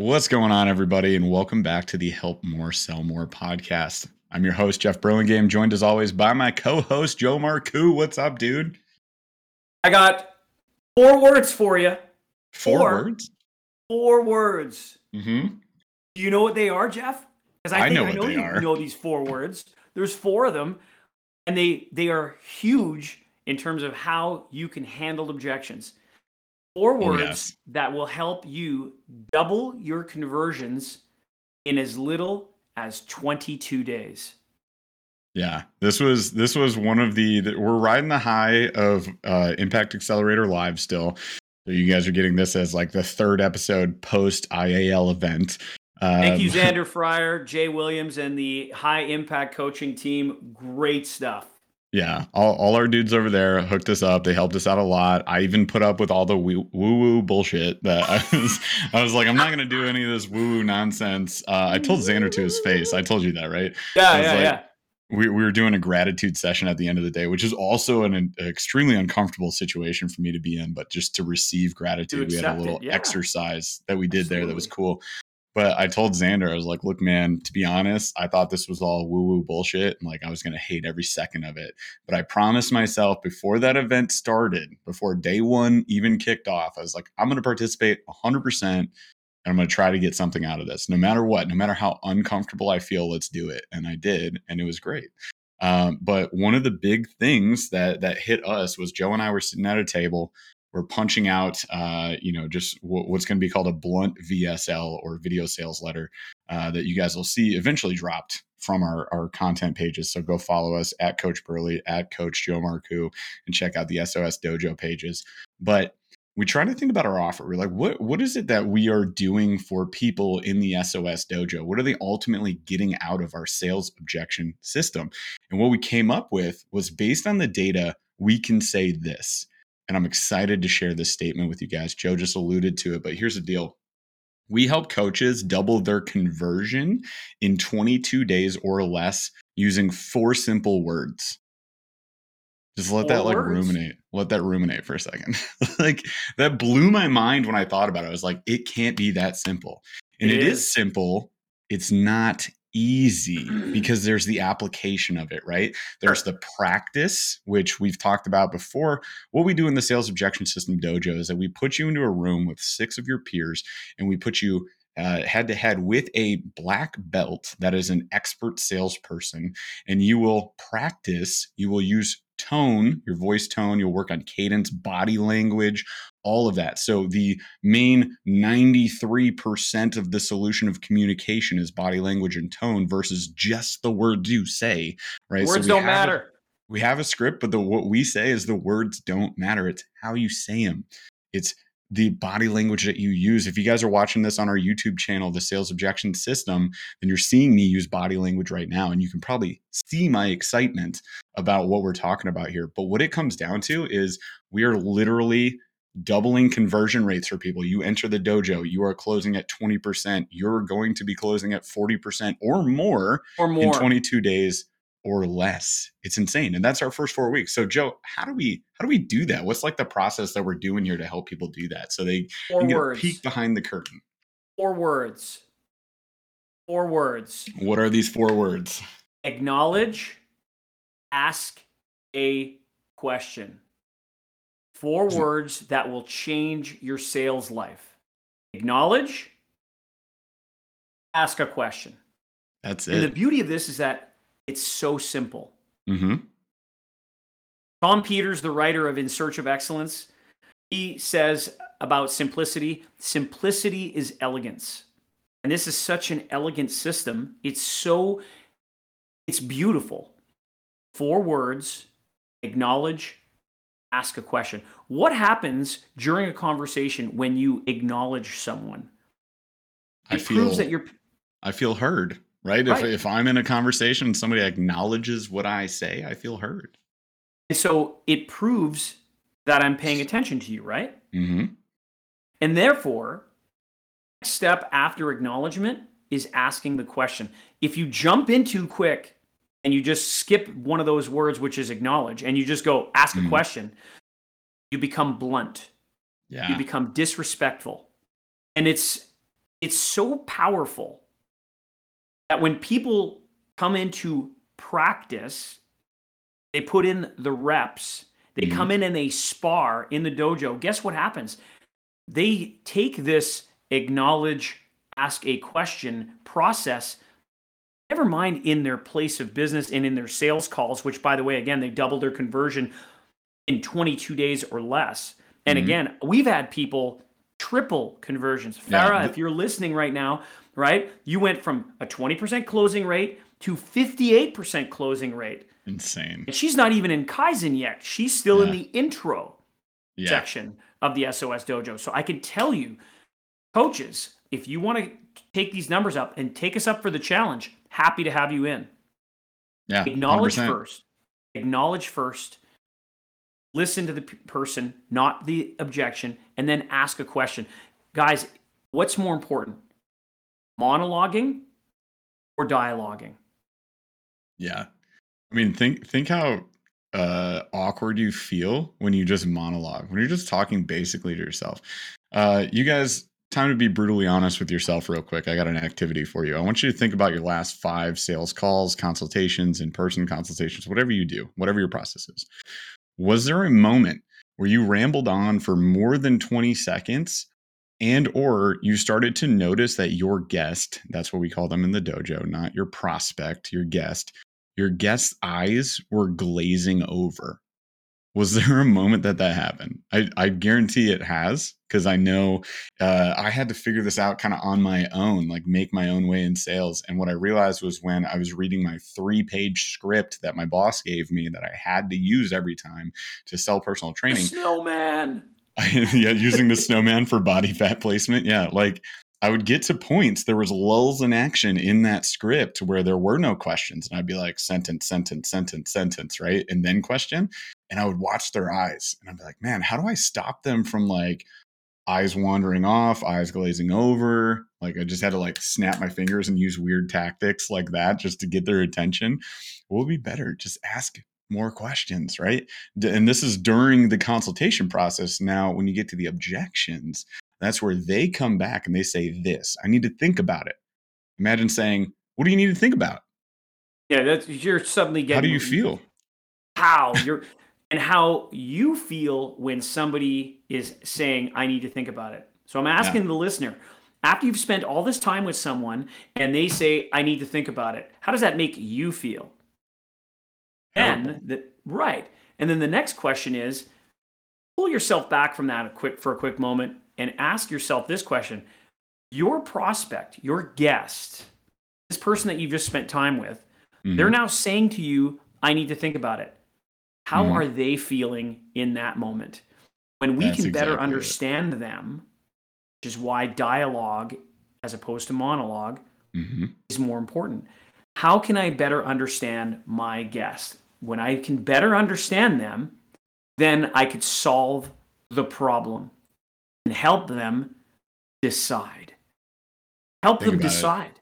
What's going on, everybody, and welcome back to the Help More Sell More podcast. I'm your host, Jeff Burlingame, joined as always by my co host, Joe Marcoux. What's up, dude? I got four words for you. Four, Four. words? Four words. Mm-hmm. Do you know what they are, Jeff? Because I think know I what know they you are. know these four words. There's four of them, and they they are huge in terms of how you can handle objections. Four words yes. that will help you double your conversions in as little as 22 days. Yeah, this was this was one of the we're riding the high of uh, Impact Accelerator Live still. So you guys are getting this as like the third episode post IAL event. Thank you, Um, Xander Fryer, Jay Williams, and the High Impact Coaching team. Great stuff. Yeah, all, all our dudes over there hooked us up. They helped us out a lot. I even put up with all the woo woo bullshit that I was. I was like, I'm not gonna do any of this woo woo nonsense. Uh, I told Xander to his face. I told you that, right? Yeah, yeah, like, yeah. We, we were doing a gratitude session at the end of the day, which is also an, an extremely uncomfortable situation for me to be in. But just to receive gratitude, we had a accept it, little yeah. exercise that we did there that was cool. But I told Xander, I was like, look, man, to be honest, I thought this was all woo woo bullshit. And like, I was going to hate every second of it. But I promised myself before that event started, before day one even kicked off, I was like, I'm going to participate 100%. And I'm going to try to get something out of this. No matter what, no matter how uncomfortable I feel, let's do it. And I did. And it was great. Um, but one of the big things that that hit us was Joe and I were sitting at a table. We're punching out, uh, you know, just w- what's going to be called a blunt VSL or video sales letter uh, that you guys will see eventually dropped from our, our content pages. So go follow us at Coach Burly, at Coach Joe Marcoux, and check out the SOS Dojo pages. But we try to think about our offer. We're like, what what is it that we are doing for people in the SOS Dojo? What are they ultimately getting out of our sales objection system? And what we came up with was based on the data, we can say this. And I'm excited to share this statement with you guys. Joe just alluded to it, but here's the deal. We help coaches double their conversion in 22 days or less using four simple words. Just let that like words? ruminate. Let that ruminate for a second. like that blew my mind when I thought about it. I was like, it can't be that simple. And It it is is. simple. It's not easy mm-hmm. because there's the application of it, right? There's the practice, which we've talked about before. What we do in the sales objection system dojo is that we put you into a room with six of your peers and we put you head to head with a black belt that is an expert salesperson, and you will practice, you will use tone, your voice tone, you'll work on cadence, body language, all of that. So the main 93% of the solution of communication is body language and tone versus just the words you say, right? Words we don't have a- matter. we have a script, but the what we say is the words don't matter. It's how you say them. It's the body language that you use. If you guys are watching this on our YouTube channel, the Sales Objection System, then you're seeing me use body language right now, and you can probably see my excitement about what we're talking about here. But what it comes down to is we are literally doubling conversion rates for people. You enter the dojo, you are closing at 20%. You're going to be closing at 40% or more Or in 22 days or less. It's insane. And that's our first 4 weeks. So Joe, how do we how do we do that? What's like the process that we're doing here to help people do that so they Four can get words. a peek behind the curtain? Four words. Four words. What are these four words? Acknowledge. Ask a question. Four words that will change your sales life. Acknowledge. Ask a question. That's it. And the beauty of this is that it's so simple. Mhm. Tom Peters, the writer of In Search of Excellence, he says about simplicity simplicity is elegance. And this is such an elegant system. It's so, it's beautiful. Four words acknowledge, ask a question. What happens during a conversation when you acknowledge someone? I It feel proves that you're I feel heard, right? If Right. if I'm in a conversation and somebody acknowledges what I say, I feel heard. and so it proves that I'm paying attention to you, right? Mhm. And therefore, next step after acknowledgement is asking the question. If you jump in too quick and you just skip one of those words, which is acknowledge, and you just go ask a Mhm. question, you become blunt. Yeah. You become disrespectful. And it's it's so powerful that when people come into practice, they put in the reps, they mm-hmm. come in and they spar in the dojo. Guess what happens? They take this acknowledge, ask a question process never mind in their place of business and in their sales calls, which by the way, again, they doubled their conversion in 22 days or less. And mm-hmm. again, we've had people triple conversions. Farah, yeah. if you're listening right now, right, you went from a 20% closing rate to 58% closing rate. Insane. And she's not even in Kaizen yet. She's still yeah. in the intro yeah. section of the SOS Dojo. So I can tell you, coaches, if you want to take these numbers up and take us up for the challenge, happy to have you in. Yeah. Acknowledge 100%. first. Acknowledge first. Listen to the p- person, not the objection, and then ask a question. Guys, what's more important? Monologuing or dialoguing? Yeah. I mean, think think how uh, awkward you feel when you just monologue, when you're just talking basically to yourself. Uh, you guys, time to be brutally honest with yourself, real quick. I got an activity for you. I want you to think about your last five sales calls, consultations, in person consultations, whatever you do, whatever your process is. Was there a moment where you rambled on for more than 20 seconds and or you started to notice that your guest that's what we call them in the dojo not your prospect your guest your guest's eyes were glazing over was there a moment that that happened i, I guarantee it has because i know uh, i had to figure this out kind of on my own like make my own way in sales and what i realized was when i was reading my three page script that my boss gave me that i had to use every time to sell personal training snowman yeah, using the snowman for body fat placement. Yeah, like I would get to points. There was lulls in action in that script where there were no questions, and I'd be like sentence, sentence, sentence, sentence, right, and then question, and I would watch their eyes, and I'd be like, man, how do I stop them from like eyes wandering off, eyes glazing over? Like I just had to like snap my fingers and use weird tactics like that just to get their attention. What would be better? Just ask more questions, right? And this is during the consultation process. Now, when you get to the objections, that's where they come back and they say, This, I need to think about it. Imagine saying, What do you need to think about? Yeah, that's you're suddenly getting. How do you feel? How you're, and how you feel when somebody is saying, I need to think about it. So I'm asking yeah. the listener, after you've spent all this time with someone and they say, I need to think about it, how does that make you feel? And the, right. And then the next question is pull yourself back from that a quick for a quick moment and ask yourself this question. Your prospect, your guest, this person that you've just spent time with, mm-hmm. they're now saying to you, I need to think about it. How mm-hmm. are they feeling in that moment? When we That's can better exactly understand it. them, which is why dialogue as opposed to monolog mm-hmm. is more important. How can I better understand my guest? when I can better understand them, then I could solve the problem and help them decide. Help Think them decide. It.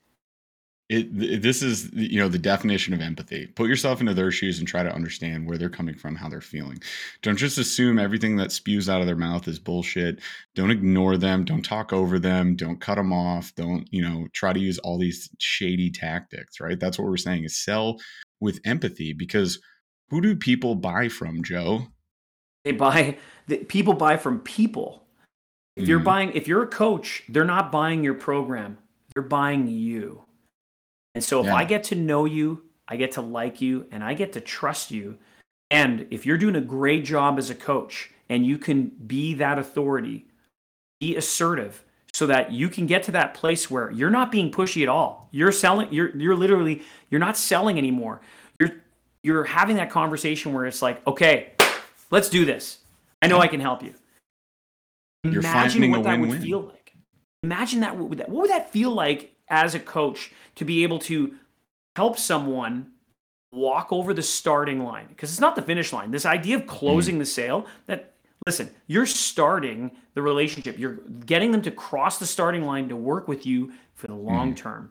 It. this is you know the definition of empathy. Put yourself into their shoes and try to understand where they're coming from, how they're feeling. Don't just assume everything that spews out of their mouth is bullshit. Don't ignore them. Don't talk over them. Don't cut them off. Don't you know try to use all these shady tactics. Right. That's what we're saying is sell with empathy because who do people buy from, Joe? They buy the, people buy from people. If you're mm-hmm. buying if you're a coach, they're not buying your program. They're buying you. And so if yeah. I get to know you, I get to like you and I get to trust you. And if you're doing a great job as a coach and you can be that authority, be assertive, so that you can get to that place where you're not being pushy at all. You're selling you're you're literally you're not selling anymore. You're you're having that conversation where it's like, "Okay, let's do this. I know I can help you." You're Imagine what that would feel like. Imagine that what would that what would that feel like as a coach to be able to help someone walk over the starting line because it's not the finish line. This idea of closing mm. the sale that listen, you're starting the relationship. You're getting them to cross the starting line to work with you for the long mm. term.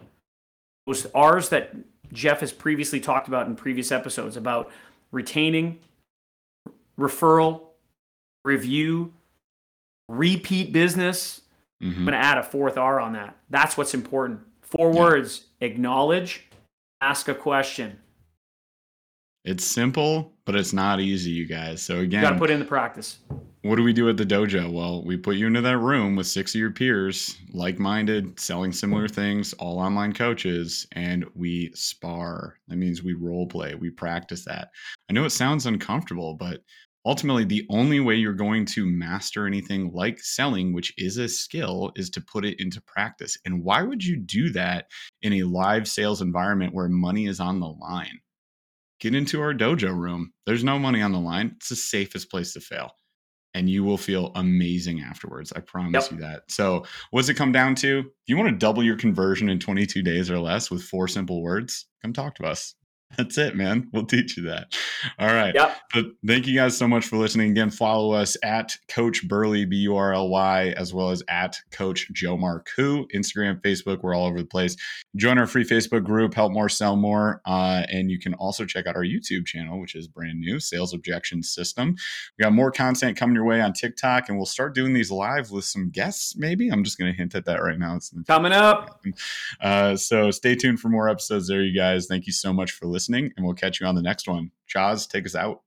Those R's that Jeff has previously talked about in previous episodes about retaining, referral, review, repeat business, Mm-hmm. I'm going to add a fourth R on that. That's what's important. Four yeah. words acknowledge, ask a question. It's simple, but it's not easy, you guys. So again, you got to put in the practice. What do we do at the dojo? Well, we put you into that room with six of your peers, like-minded, selling similar things, all online coaches, and we spar. That means we role play, we practice that. I know it sounds uncomfortable, but ultimately the only way you're going to master anything like selling which is a skill is to put it into practice and why would you do that in a live sales environment where money is on the line get into our dojo room. There's no money on the line. It's the safest place to fail. And you will feel amazing afterwards. I promise yep. you that. So, what does it come down to? If you want to double your conversion in 22 days or less with four simple words, come talk to us. That's it, man. We'll teach you that. All right. Yep. But thank you guys so much for listening. Again, follow us at Coach Burly, B U R L Y, as well as at Coach Joe Marcoux, Instagram, Facebook. We're all over the place. Join our free Facebook group, Help More, Sell More. Uh, and you can also check out our YouTube channel, which is brand new, Sales Objection System. We got more content coming your way on TikTok, and we'll start doing these live with some guests, maybe. I'm just going to hint at that right now. It's coming up. Uh, so stay tuned for more episodes there, you guys. Thank you so much for listening, and we'll catch you on the next one. Chaz, take us out.